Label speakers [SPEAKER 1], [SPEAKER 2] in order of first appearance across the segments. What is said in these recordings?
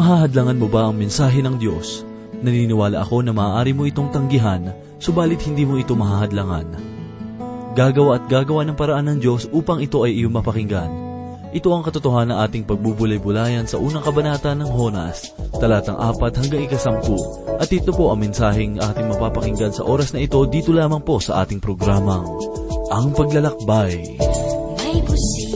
[SPEAKER 1] Mahahadlangan mo ba ang mensahe ng Diyos? Naniniwala ako na maaari mo itong tanggihan, subalit hindi mo ito mahahadlangan. Gagawa at gagawa ng paraan ng Diyos upang ito ay iyong mapakinggan. Ito ang katotohanan ng ating pagbubulay-bulayan sa unang kabanata ng Honas, talatang 4 hanggang ikasampu. At ito po ang mensaheng ating mapapakinggan sa oras na ito dito lamang po sa ating programang, Ang Paglalakbay.
[SPEAKER 2] May busilak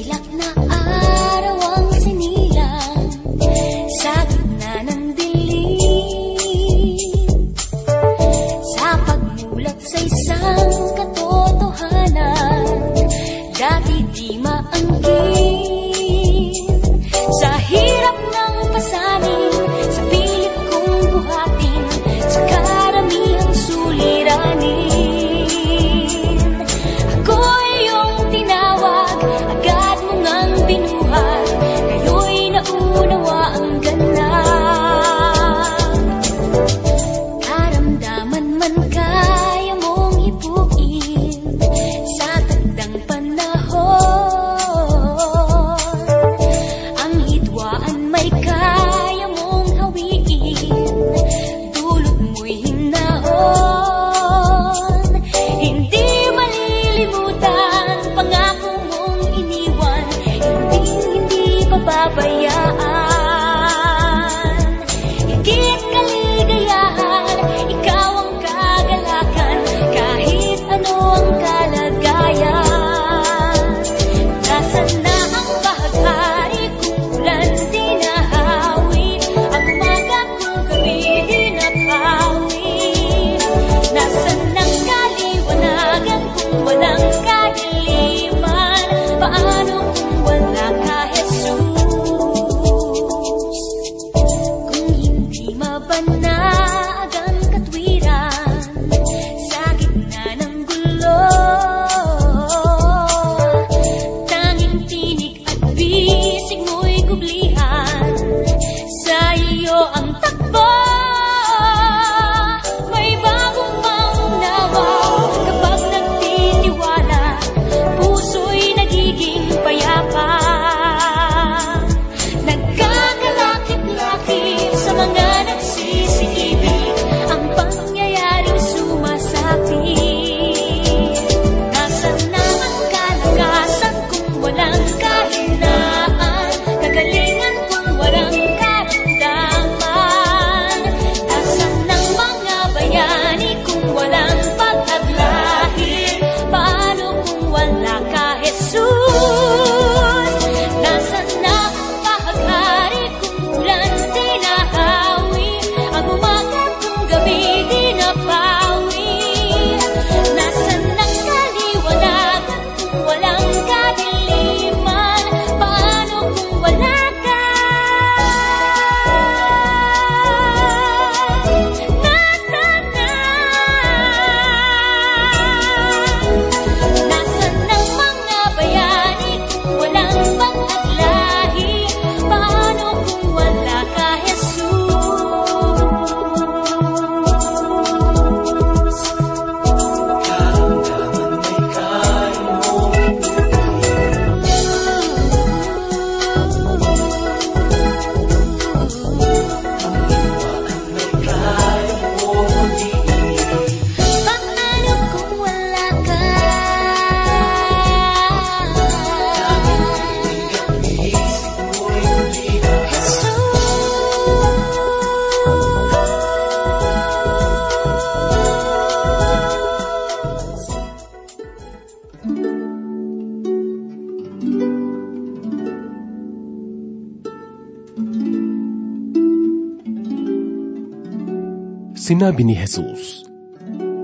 [SPEAKER 3] Sinabi ni Jesus,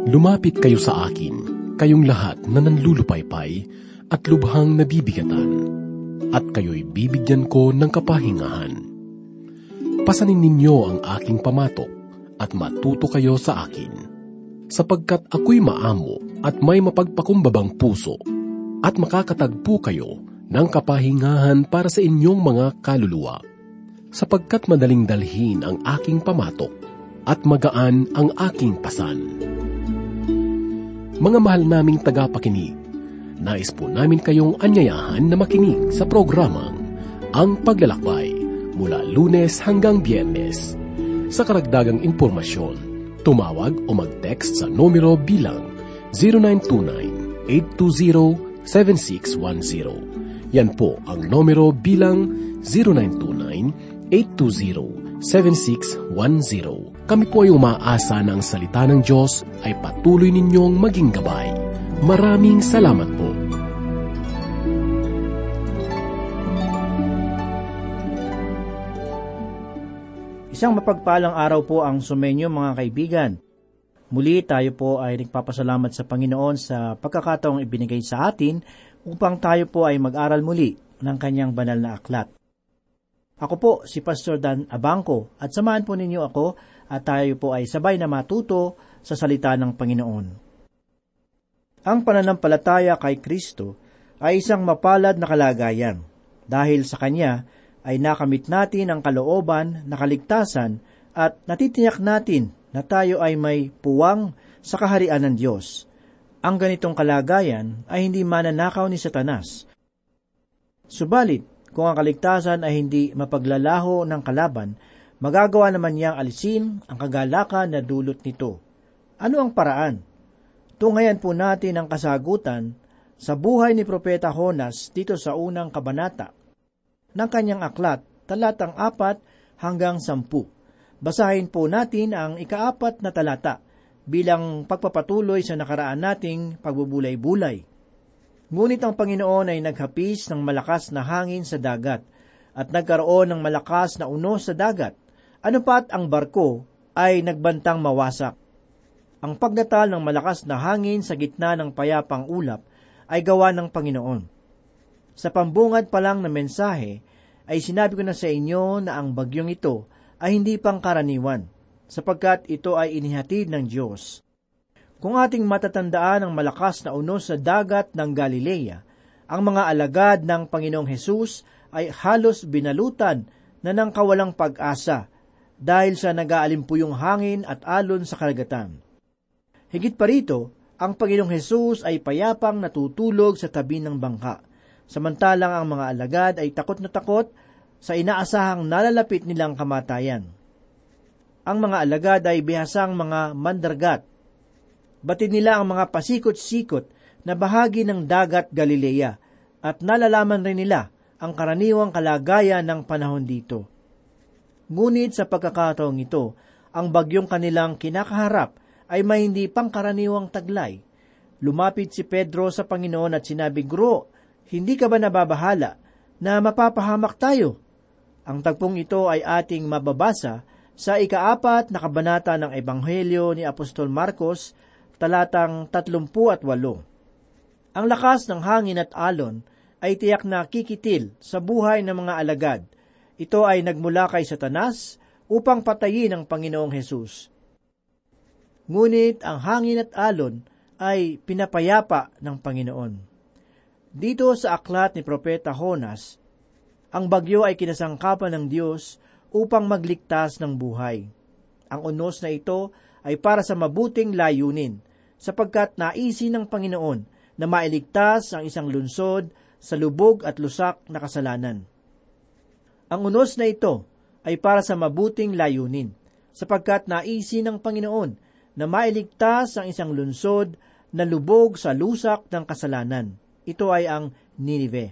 [SPEAKER 3] Lumapit kayo sa akin, kayong lahat na nanlulupaypay at lubhang nabibigatan, at kayo'y bibigyan ko ng kapahingahan. Pasanin ninyo ang aking pamatok at matuto kayo sa akin, sapagkat ako'y maamo at may mapagpakumbabang puso, at makakatagpo kayo ng kapahingahan para sa inyong mga kaluluwa, sapagkat madaling dalhin ang aking pamatok at magaan ang aking pasan. Mga mahal naming tagapakinig, nais po namin kayong anyayahan na makinig sa programang Ang Paglalakbay mula lunes hanggang biyernes. Sa karagdagang impormasyon, tumawag o mag-text sa numero bilang 0929-820-7610. Yan po ang numero bilang 0929-820-7610. Kami po ay umaasa na ang salita ng Diyos ay patuloy ninyong maging gabay. Maraming salamat po.
[SPEAKER 4] Isang mapagpalang araw po ang sumenyo mga kaibigan. Muli tayo po ay nagpapasalamat sa Panginoon sa pagkakataong ibinigay sa atin upang tayo po ay mag-aral muli ng kanyang banal na aklat. Ako po si Pastor Dan Abangco at samahan po ninyo ako at tayo po ay sabay na matuto sa salita ng Panginoon. Ang pananampalataya kay Kristo ay isang mapalad na kalagayan dahil sa Kanya ay nakamit natin ang kalooban na kaligtasan at natitiyak natin na tayo ay may puwang sa kaharian ng Diyos. Ang ganitong kalagayan ay hindi mananakaw ni Satanas. Subalit, kung ang kaligtasan ay hindi mapaglalaho ng kalaban, magagawa naman niyang alisin ang kagalakan na dulot nito. Ano ang paraan? Tungayan po natin ang kasagutan sa buhay ni Propeta Honas dito sa unang kabanata ng kanyang aklat, talatang apat hanggang sampu. Basahin po natin ang ikaapat na talata bilang pagpapatuloy sa nakaraan nating pagbubulay-bulay. Ngunit ang Panginoon ay naghapis ng malakas na hangin sa dagat at nagkaroon ng malakas na unos sa dagat. Ano pat ang barko ay nagbantang mawasak. Ang pagdatal ng malakas na hangin sa gitna ng payapang ulap ay gawa ng Panginoon. Sa pambungad pa lang na mensahe, ay sinabi ko na sa inyo na ang bagyong ito ay hindi pangkaraniwan, sapagkat ito ay inihatid ng Diyos. Kung ating matatandaan ang malakas na unos sa dagat ng Galilea, ang mga alagad ng Panginoong Hesus ay halos binalutan na ng kawalang pag-asa dahil sa nag-aalimpuyong hangin at alon sa karagatan. Higit pa rito, ang Panginoong Hesus ay payapang natutulog sa tabi ng bangka, samantalang ang mga alagad ay takot na takot sa inaasahang nalalapit nilang kamatayan. Ang mga alagad ay bihasang mga mandargat. Batid nila ang mga pasikot-sikot na bahagi ng dagat Galilea at nalalaman rin nila ang karaniwang kalagayan ng panahon dito. Ngunit sa pagkakataong ito, ang bagyong kanilang kinakaharap ay may hindi pangkaraniwang taglay. Lumapit si Pedro sa Panginoon at sinabi, Guro, hindi ka ba nababahala na mapapahamak tayo? Ang tagpong ito ay ating mababasa sa ikaapat na kabanata ng Ebanghelyo ni Apostol Marcos, talatang 38. Ang lakas ng hangin at alon ay tiyak na kikitil sa buhay ng mga alagad. Ito ay nagmula kay Satanas upang patayin ang Panginoong Hesus. Ngunit ang hangin at alon ay pinapayapa ng Panginoon. Dito sa aklat ni Propeta Honas, ang bagyo ay kinasangkapan ng Diyos upang magligtas ng buhay. Ang unos na ito ay para sa mabuting layunin, sapagkat naisi ng Panginoon na mailigtas ang isang lunsod sa lubog at lusak na kasalanan. Ang unos na ito ay para sa mabuting layunin, sapagkat naisi ng Panginoon na mailigtas ang isang lunsod na lubog sa lusak ng kasalanan. Ito ay ang Ninive.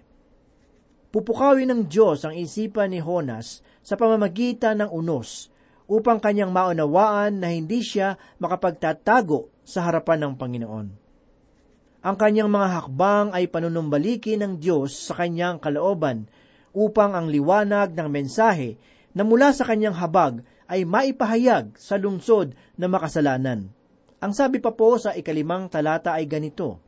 [SPEAKER 4] Pupukawin ng Diyos ang isipan ni Honas sa pamamagitan ng unos upang kanyang maunawaan na hindi siya makapagtatago sa harapan ng Panginoon. Ang kanyang mga hakbang ay panunumbalikin ng Diyos sa kanyang kalooban upang ang liwanag ng mensahe na mula sa kanyang habag ay maipahayag sa lungsod na makasalanan. Ang sabi pa po sa ikalimang talata ay ganito,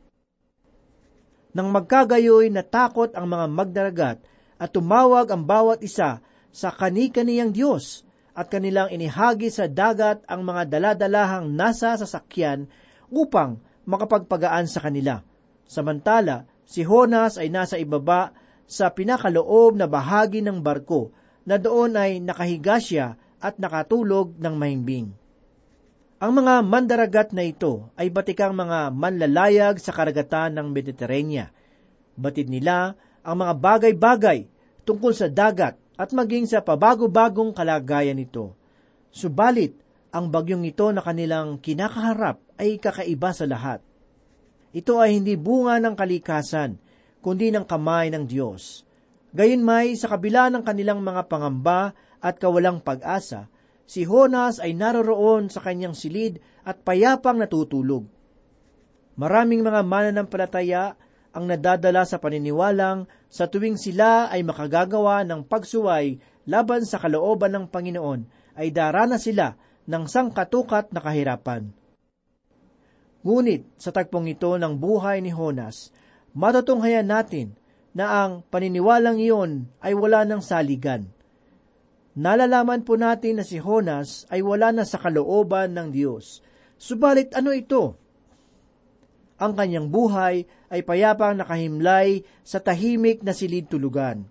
[SPEAKER 4] Nang magkagayoy natakot ang mga magdaragat at tumawag ang bawat isa sa kani-kaniyang Diyos at kanilang inihagi sa dagat ang mga daladalahang nasa sasakyan upang makapagpagaan sa kanila. Samantala, si Honas ay nasa ibaba sa pinakaloob na bahagi ng barko na doon ay nakahiga siya at nakatulog ng mahimbing. Ang mga mandaragat na ito ay batikang mga manlalayag sa karagatan ng Mediterranean. Batid nila ang mga bagay-bagay tungkol sa dagat at maging sa pabago-bagong kalagayan nito. Subalit, ang bagyong ito na kanilang kinakaharap ay kakaiba sa lahat. Ito ay hindi bunga ng kalikasan, kundi ng kamay ng Diyos. Gayunmay, sa kabila ng kanilang mga pangamba at kawalang pag-asa, si Honas ay naroroon sa kanyang silid at payapang natutulog. Maraming mga mananampalataya ang nadadala sa paniniwalang sa tuwing sila ay makagagawa ng pagsuway laban sa kalooban ng Panginoon, ay darana sila ng sangkatukat na kahirapan. Ngunit sa tagpong ito ng buhay ni Honas, matutunghayan natin na ang paniniwalang iyon ay wala ng saligan. Nalalaman po natin na si Honas ay wala na sa kalooban ng Diyos. Subalit ano ito? Ang kanyang buhay ay payapang nakahimlay sa tahimik na silid tulugan.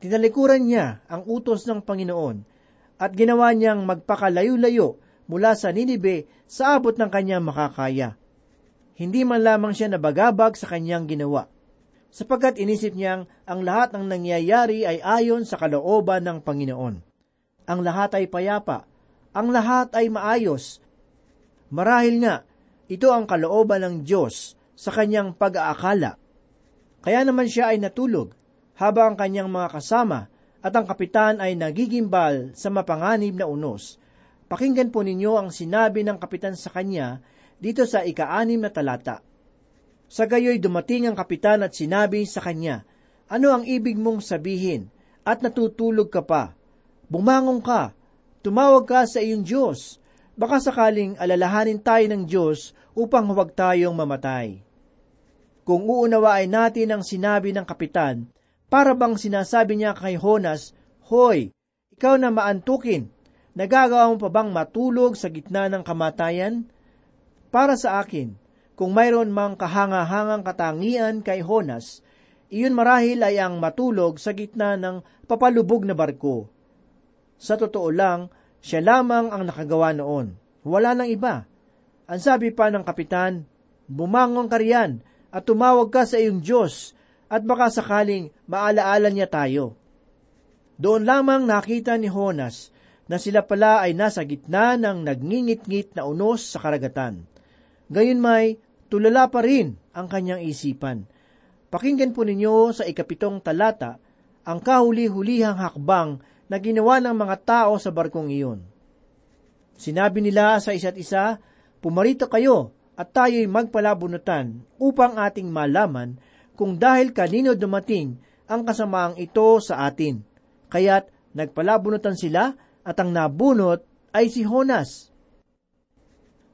[SPEAKER 4] Tinalikuran niya ang utos ng Panginoon at ginawa niyang magpakalayo-layo mula sa Ninibe sa abot ng kanyang makakaya. Hindi man lamang siya nabagabag sa kanyang ginawa, sapagkat inisip niyang ang lahat ng nangyayari ay ayon sa kalooban ng Panginoon. Ang lahat ay payapa, ang lahat ay maayos. Marahil nga, ito ang kalooban ng Diyos sa kanyang pag-aakala. Kaya naman siya ay natulog habang ang kanyang mga kasama at ang kapitan ay nagigimbal sa mapanganib na unos. Pakinggan po ninyo ang sinabi ng kapitan sa kanya dito sa ika-anim na talata. Sa gayoy dumating ang kapitan at sinabi sa kanya, Ano ang ibig mong sabihin? At natutulog ka pa. Bumangon ka. Tumawag ka sa iyong Diyos. Baka sakaling alalahanin tayo ng Diyos upang huwag tayong mamatay. Kung uunawain natin ang sinabi ng kapitan, para bang sinasabi niya kay Honas, Hoy, ikaw na maantukin, nagagawa mo pa bang matulog sa gitna ng kamatayan? Para sa akin, kung mayroon mang kahanga-hangang katangian kay Honas, iyon marahil ay ang matulog sa gitna ng papalubog na barko. Sa totoo lang, siya lamang ang nakagawa noon. Wala nang iba. Ang sabi pa ng kapitan, bumangon ka riyan at tumawag ka sa iyong Diyos at baka sakaling maalaala niya tayo. Doon lamang nakita ni Honas na sila pala ay nasa gitna ng nagngingit-ngit na unos sa karagatan. Gayon may, tulala pa rin ang kanyang isipan. Pakinggan po ninyo sa ikapitong talata ang kahuli-hulihang hakbang na ginawa ng mga tao sa barkong iyon. Sinabi nila sa isa't isa, Pumarito kayo at tayo'y magpalabunutan upang ating malaman kung dahil kanino dumating ang kasamaang ito sa atin. Kaya't nagpalabunutan sila at ang nabunot ay si Honas.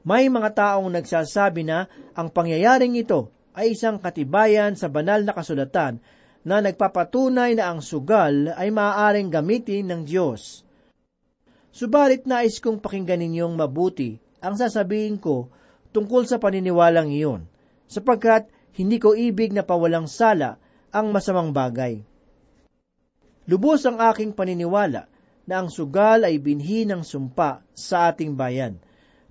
[SPEAKER 4] May mga taong nagsasabi na ang pangyayaring ito ay isang katibayan sa banal na kasulatan na nagpapatunay na ang sugal ay maaaring gamitin ng Diyos. Subalit nais kong pakinggan ninyong mabuti ang sasabihin ko tungkol sa paniniwalang iyon, sapagkat hindi ko ibig na pawalang sala ang masamang bagay. Lubos ang aking paniniwala na ang sugal ay binhi ng sumpa sa ating bayan.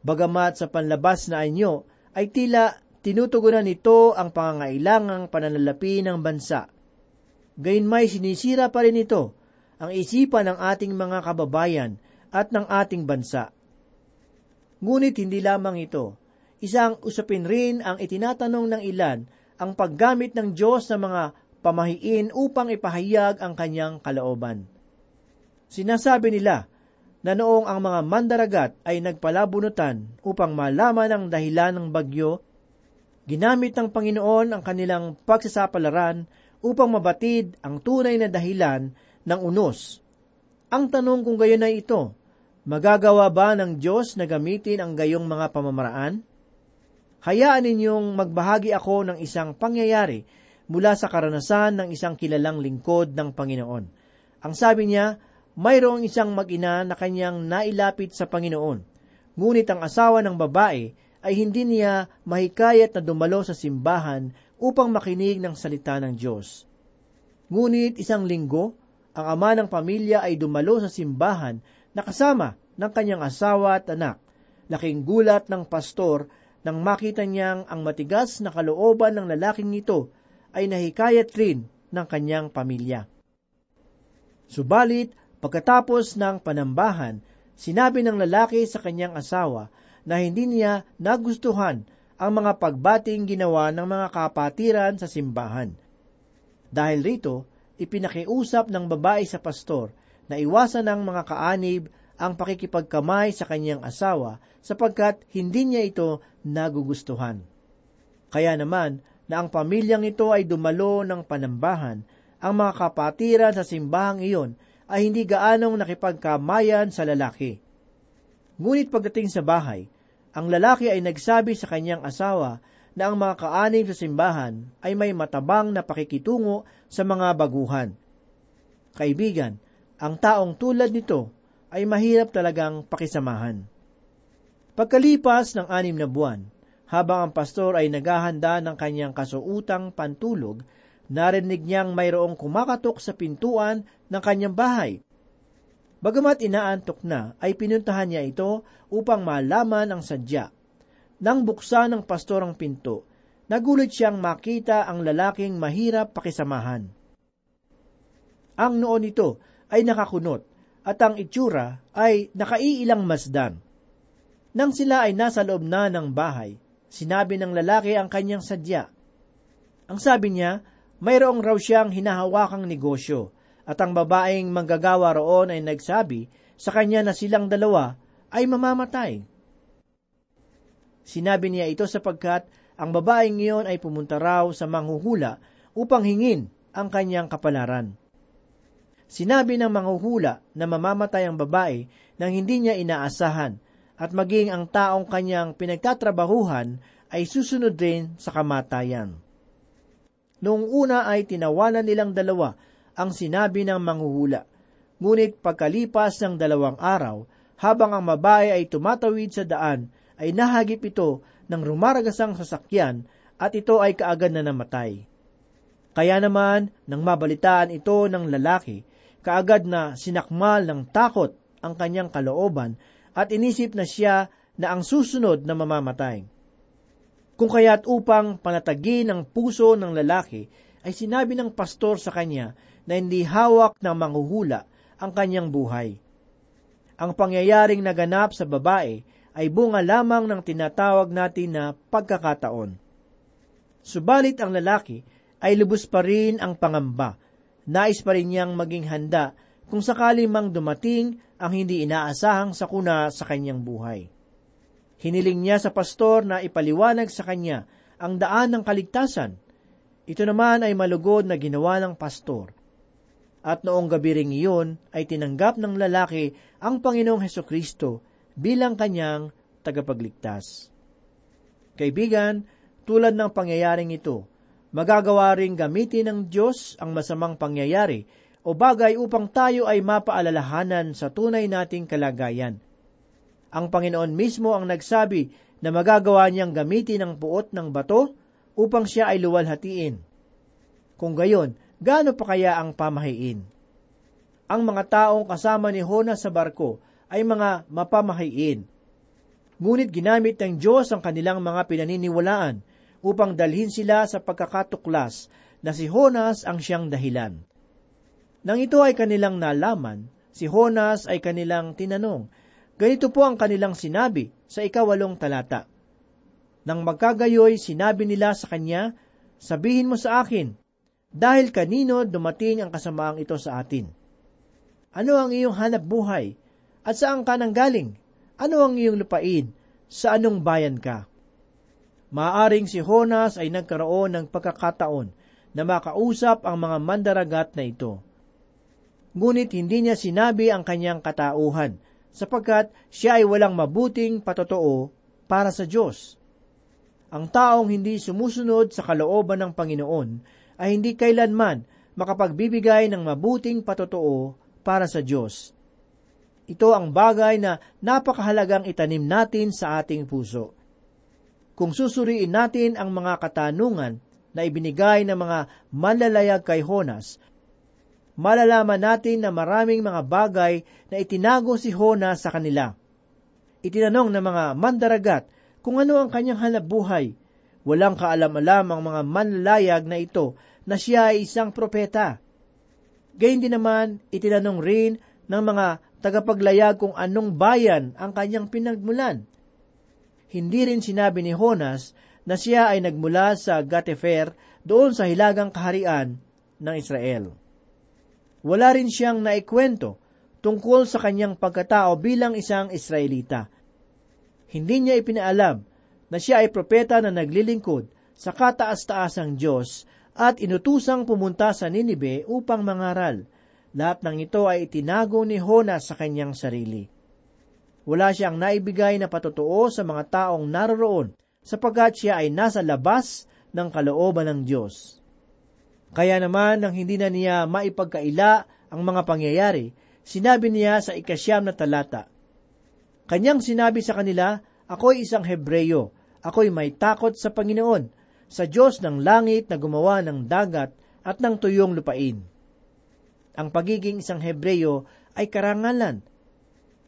[SPEAKER 4] Bagamat sa panlabas na anyo ay tila tinutugunan nito ang pangangailangang pananalapi ng bansa. Gayunmay sinisira pa rin ito ang isipan ng ating mga kababayan at ng ating bansa. Ngunit hindi lamang ito, isang usapin rin ang itinatanong ng ilan ang paggamit ng Diyos ng mga pamahiin upang ipahayag ang kanyang kalooban. Sinasabi nila na noong ang mga mandaragat ay nagpalabunutan upang malaman ang dahilan ng bagyo, ginamit ng Panginoon ang kanilang pagsasapalaran upang mabatid ang tunay na dahilan ng unos. Ang tanong kung gayon ay ito, magagawa ba ng Diyos na gamitin ang gayong mga pamamaraan? Hayaan ninyong magbahagi ako ng isang pangyayari mula sa karanasan ng isang kilalang lingkod ng Panginoon. Ang sabi niya, mayroong isang mag-ina na kanyang nailapit sa Panginoon. Ngunit ang asawa ng babae ay hindi niya mahikayat na dumalo sa simbahan upang makinig ng salita ng Diyos. Ngunit isang linggo, ang ama ng pamilya ay dumalo sa simbahan na kasama ng kanyang asawa at anak. Laking gulat ng pastor nang makita niyang ang matigas na kalooban ng lalaking ito ay nahikayat rin ng kanyang pamilya. Subalit, pagkatapos ng panambahan, sinabi ng lalaki sa kanyang asawa na hindi niya nagustuhan ang mga pagbating ginawa ng mga kapatiran sa simbahan. Dahil rito, ipinakiusap ng babae sa pastor na iwasan ng mga kaanib ang pakikipagkamay sa kanyang asawa sapagkat hindi niya ito nagugustuhan. Kaya naman na ang pamilyang ito ay dumalo ng panambahan, ang mga kapatiran sa simbahang iyon ay hindi gaanong nakipagkamayan sa lalaki. Ngunit pagdating sa bahay, ang lalaki ay nagsabi sa kanyang asawa na ang mga kaanim sa simbahan ay may matabang na pakikitungo sa mga baguhan. Kaibigan, ang taong tulad nito ay mahirap talagang pakisamahan. Pagkalipas ng anim na buwan, habang ang pastor ay naghahanda ng kanyang kasuutang pantulog, narinig niyang mayroong kumakatok sa pintuan ng kanyang bahay. Bagamat inaantok na, ay pinuntahan niya ito upang malaman ang sadya. Nang buksan ng pastor ang pinto, nagulat siyang makita ang lalaking mahirap pakisamahan. Ang noon nito ay nakakunot at ang itsura ay nakaiilang masdan. Nang sila ay nasa loob na ng bahay, sinabi ng lalaki ang kanyang sadya. Ang sabi niya, mayroong raw siyang hinahawakang negosyo at ang babaeng manggagawa roon ay nagsabi sa kanya na silang dalawa ay mamamatay. Sinabi niya ito sapagkat ang babaeng iyon ay pumunta raw sa manghuhula upang hingin ang kanyang kapalaran. Sinabi ng manghuhula na mamamatay ang babae nang hindi niya inaasahan at maging ang taong kanyang pinagtatrabahuhan ay susunod din sa kamatayan. Noong una ay tinawanan nilang dalawa ang sinabi ng manghuhula, ngunit pagkalipas ng dalawang araw, habang ang babae ay tumatawid sa daan, ay nahagip ito ng rumaragasang sasakyan at ito ay kaagad na namatay. Kaya naman, nang mabalitaan ito ng lalaki, kaagad na sinakmal ng takot ang kanyang kalooban at inisip na siya na ang susunod na mamamatay. Kung kaya't upang panatagin ang puso ng lalaki, ay sinabi ng pastor sa kanya na hindi hawak ng manghuhula ang kanyang buhay. Ang pangyayaring naganap sa babae ay bunga lamang ng tinatawag natin na pagkakataon. Subalit ang lalaki ay lubos pa rin ang pangamba. Nais pa rin niyang maging handa kung sakali mang dumating ang hindi inaasahang sakuna sa kanyang buhay. Hiniling niya sa pastor na ipaliwanag sa kanya ang daan ng kaligtasan. Ito naman ay malugod na ginawa ng pastor. At noong gabi ring iyon ay tinanggap ng lalaki ang Panginoong Heso Kristo bilang kanyang tagapagligtas. Kaibigan, tulad ng pangyayaring ito, magagawa ring gamitin ng Diyos ang masamang pangyayari o bagay upang tayo ay mapaalalahanan sa tunay nating kalagayan. Ang Panginoon mismo ang nagsabi na magagawa niyang gamitin ang puot ng bato upang siya ay luwalhatiin. Kung gayon, gaano pa kaya ang pamahiin? Ang mga taong kasama ni Honas sa barko ay mga mapamahayin. Ngunit ginamit ng Diyos ang kanilang mga pinaniniwalaan upang dalhin sila sa pagkakatuklas na si Honas ang siyang dahilan. Nang ito ay kanilang nalaman, si Honas ay kanilang tinanong, ganito po ang kanilang sinabi sa ikawalong talata. Nang magkagayoy, sinabi nila sa kanya, sabihin mo sa akin, dahil kanino dumating ang kasamaang ito sa atin? Ano ang iyong hanap buhay? At saan ka nang galing? Ano ang iyong lupain? Sa anong bayan ka? Maaring si Honas ay nagkaroon ng pagkakataon na makausap ang mga mandaragat na ito. Ngunit hindi niya sinabi ang kanyang katauhan, sapagkat siya ay walang mabuting patotoo para sa Diyos. Ang taong hindi sumusunod sa kalooban ng Panginoon ay hindi kailanman makapagbibigay ng mabuting patotoo para sa Diyos. Ito ang bagay na napakahalagang itanim natin sa ating puso. Kung susuriin natin ang mga katanungan na ibinigay ng mga manlalayag kay Honas, malalaman natin na maraming mga bagay na itinago si Honas sa kanila. Itinanong ng mga mandaragat kung ano ang kanyang hanap buhay. Walang kaalam-alam ang mga manlalayag na ito na siya ay isang propeta. Gayun din naman, itinanong rin ng mga tagapaglayag kung anong bayan ang kanyang pinagmulan. Hindi rin sinabi ni Honas na siya ay nagmula sa Gatefer doon sa hilagang kaharian ng Israel. Wala rin siyang naikwento tungkol sa kanyang pagkatao bilang isang Israelita. Hindi niya ipinaalam na siya ay propeta na naglilingkod sa kataas-taasang Diyos at inutusang pumunta sa Ninibe upang mangaral. Lahat ng ito ay itinago ni Hona sa kanyang sarili. Wala siyang naibigay na patotoo sa mga taong naroroon sapagkat siya ay nasa labas ng kalooban ng Diyos. Kaya naman nang hindi na niya maipagkaila ang mga pangyayari, sinabi niya sa ikasyam na talata, Kanyang sinabi sa kanila, Ako'y isang Hebreyo, ako'y may takot sa Panginoon, sa Diyos ng langit na gumawa ng dagat at ng tuyong lupain. Ang pagiging isang Hebreyo ay karangalan.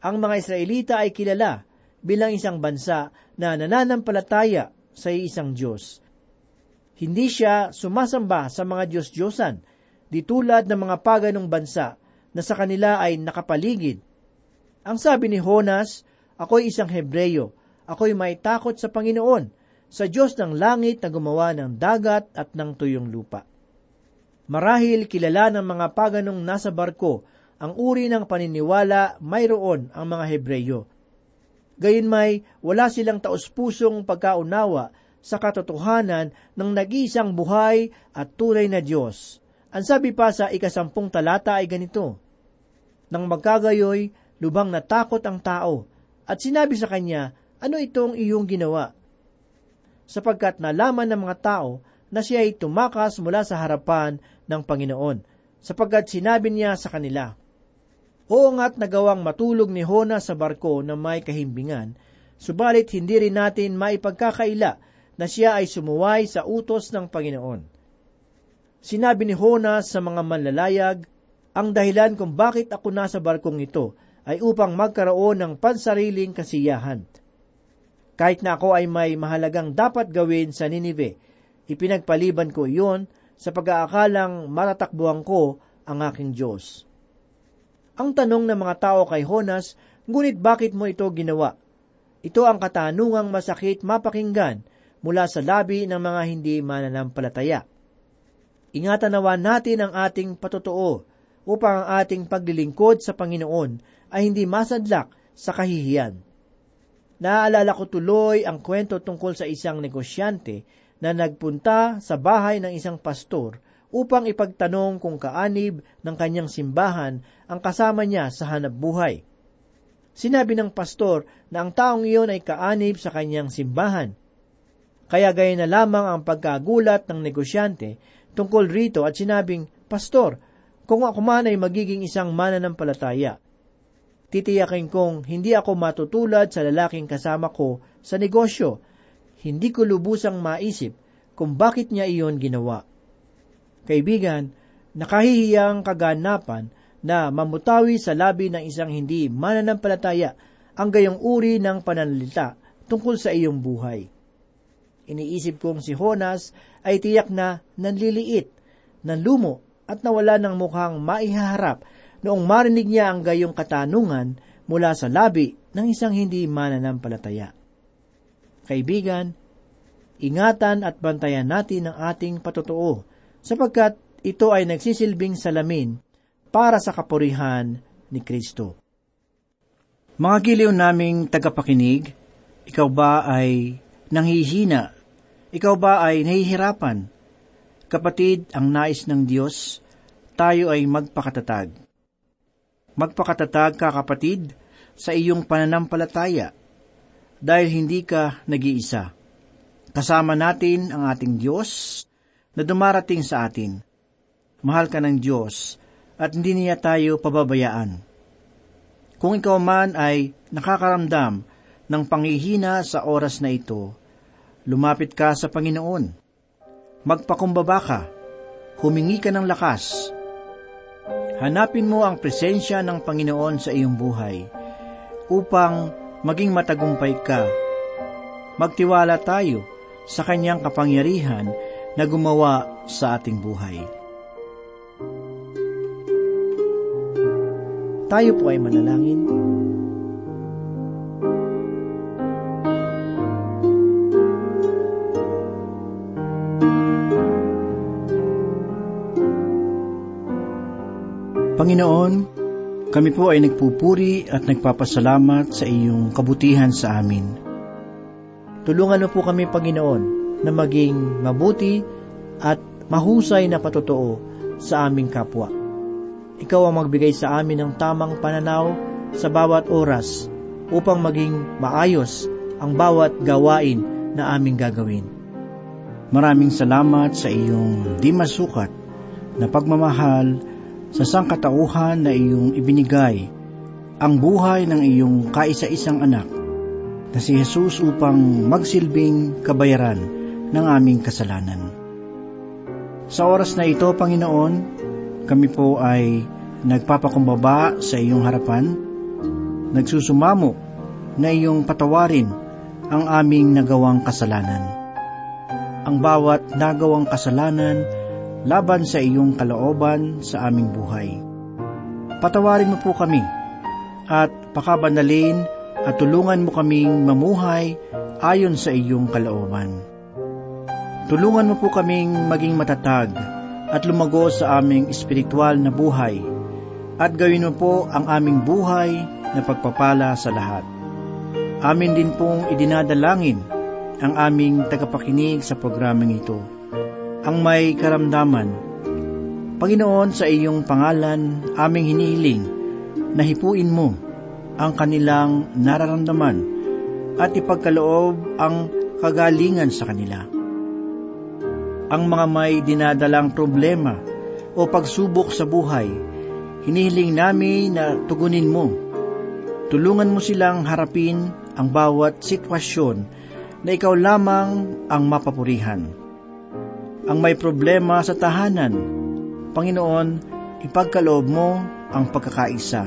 [SPEAKER 4] Ang mga Israelita ay kilala bilang isang bansa na nananampalataya sa isang Diyos. Hindi siya sumasamba sa mga Diyos-Diyosan, di tulad ng mga paganong bansa na sa kanila ay nakapaligid. Ang sabi ni Honas, ako'y isang Hebreyo, ako'y may takot sa Panginoon, sa Diyos ng langit na gumawa ng dagat at ng tuyong lupa. Marahil kilala ng mga paganong nasa barko ang uri ng paniniwala mayroon ang mga Hebreyo. Gayunmay, wala silang taus-pusong pagkaunawa sa katotohanan ng nag-iisang buhay at tunay na Diyos. Ang sabi pa sa ikasampung talata ay ganito, Nang magkagayoy, lubang natakot ang tao, at sinabi sa kanya, Ano itong iyong ginawa? sapagkat nalaman ng mga tao na siya ay tumakas mula sa harapan ng Panginoon, sapagkat sinabi niya sa kanila, Oo nga't nagawang matulog ni Hona sa barko na may kahimbingan, subalit hindi rin natin maipagkakaila na siya ay sumuway sa utos ng Panginoon. Sinabi ni Hona sa mga manlalayag, ang dahilan kung bakit ako nasa barkong ito ay upang magkaroon ng pansariling kasiyahan kahit na ako ay may mahalagang dapat gawin sa Ninive, ipinagpaliban ko iyon sa pag-aakalang matatakbuhan ko ang aking Diyos. Ang tanong ng mga tao kay Honas, ngunit bakit mo ito ginawa? Ito ang katanungang masakit mapakinggan mula sa labi ng mga hindi mananampalataya. Ingatan nawa natin ang ating patotoo upang ang ating paglilingkod sa Panginoon ay hindi masadlak sa kahihiyan. Naaalala ko tuloy ang kwento tungkol sa isang negosyante na nagpunta sa bahay ng isang pastor upang ipagtanong kung kaanib ng kanyang simbahan ang kasama niya sa hanap buhay. Sinabi ng pastor na ang taong iyon ay kaanib sa kanyang simbahan. Kaya gaya na lamang ang pagkagulat ng negosyante tungkol rito at sinabing, Pastor, kung ako man ay magiging isang mananampalataya, titiyakin kong hindi ako matutulad sa lalaking kasama ko sa negosyo. Hindi ko lubusang maisip kung bakit niya iyon ginawa. Kaibigan, nakahihiyang kaganapan na mamutawi sa labi ng isang hindi mananampalataya ang gayong uri ng pananalita tungkol sa iyong buhay. Iniisip kong si Honas ay tiyak na nanliliit, nanlumo at nawala ng mukhang maihaharap noong marinig niya ang gayong katanungan mula sa labi ng isang hindi mananampalataya. Kaibigan, ingatan at bantayan natin ang ating patotoo sapagkat ito ay nagsisilbing salamin para sa kapurihan ni Kristo. Mga giliw naming tagapakinig, ikaw ba ay nanghihina? Ikaw ba ay nahihirapan? Kapatid, ang nais ng Diyos, tayo ay magpakatatag Magpakatatag ka kapatid sa iyong pananampalataya dahil hindi ka nag-iisa. Kasama natin ang ating Diyos na dumarating sa atin. Mahal ka ng Diyos at hindi niya tayo pababayaan. Kung ikaw man ay nakakaramdam ng panghihina sa oras na ito, lumapit ka sa Panginoon. Magpakumbaba ka, humingi ka ng lakas, Hanapin mo ang presensya ng Panginoon sa iyong buhay upang maging matagumpay ka. Magtiwala tayo sa kanyang kapangyarihan na gumawa sa ating buhay. Tayo po ay manalangin. Panginoon, kami po ay nagpupuri at nagpapasalamat sa iyong kabutihan sa amin. Tulungan mo po kami, Panginoon, na maging mabuti at mahusay na patotoo sa aming kapwa. Ikaw ang magbigay sa amin ng tamang pananaw sa bawat oras upang maging maayos ang bawat gawain na aming gagawin. Maraming salamat sa iyong di masukat na pagmamahal sa sangkatauhan na iyong ibinigay ang buhay ng iyong kaisa-isang anak na si Jesus upang magsilbing kabayaran ng aming kasalanan. Sa oras na ito, Panginoon, kami po ay nagpapakumbaba sa iyong harapan, nagsusumamo na iyong patawarin ang aming nagawang kasalanan. Ang bawat nagawang kasalanan laban sa iyong kalooban sa aming buhay. Patawarin mo po kami at pakabanalin at tulungan mo kaming mamuhay ayon sa iyong kalooban. Tulungan mo po kaming maging matatag at lumago sa aming espiritual na buhay at gawin mo po ang aming buhay na pagpapala sa lahat. Amin din pong idinadalangin ang aming tagapakinig sa programang ito ang may karamdaman. Panginoon, sa iyong pangalan, aming hinihiling na hipuin mo ang kanilang nararamdaman at ipagkaloob ang kagalingan sa kanila. Ang mga may dinadalang problema o pagsubok sa buhay, hinihiling namin na tugunin mo. Tulungan mo silang harapin ang bawat sitwasyon na ikaw lamang ang mapapurihan ang may problema sa tahanan. Panginoon, ipagkaloob mo ang pagkakaisa,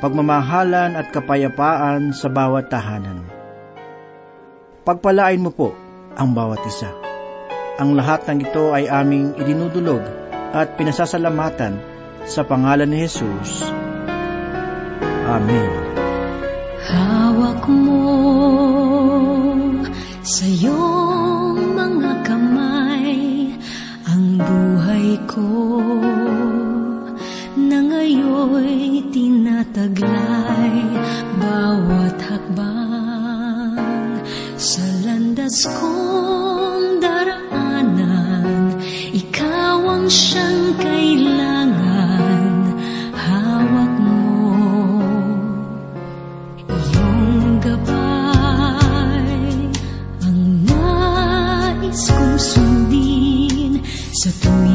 [SPEAKER 4] pagmamahalan at kapayapaan sa bawat tahanan. Pagpalain mo po ang bawat isa. Ang lahat ng ito ay aming idinudulog at pinasasalamatan sa pangalan ni Jesus. Amen.
[SPEAKER 2] Hawak mo sa iyong tinataglay bawat hakbang sa landas kong daraanan ikaw ang siyang kailangan hawak mo. Iyong gabay ang nais kong sundin sa tuwid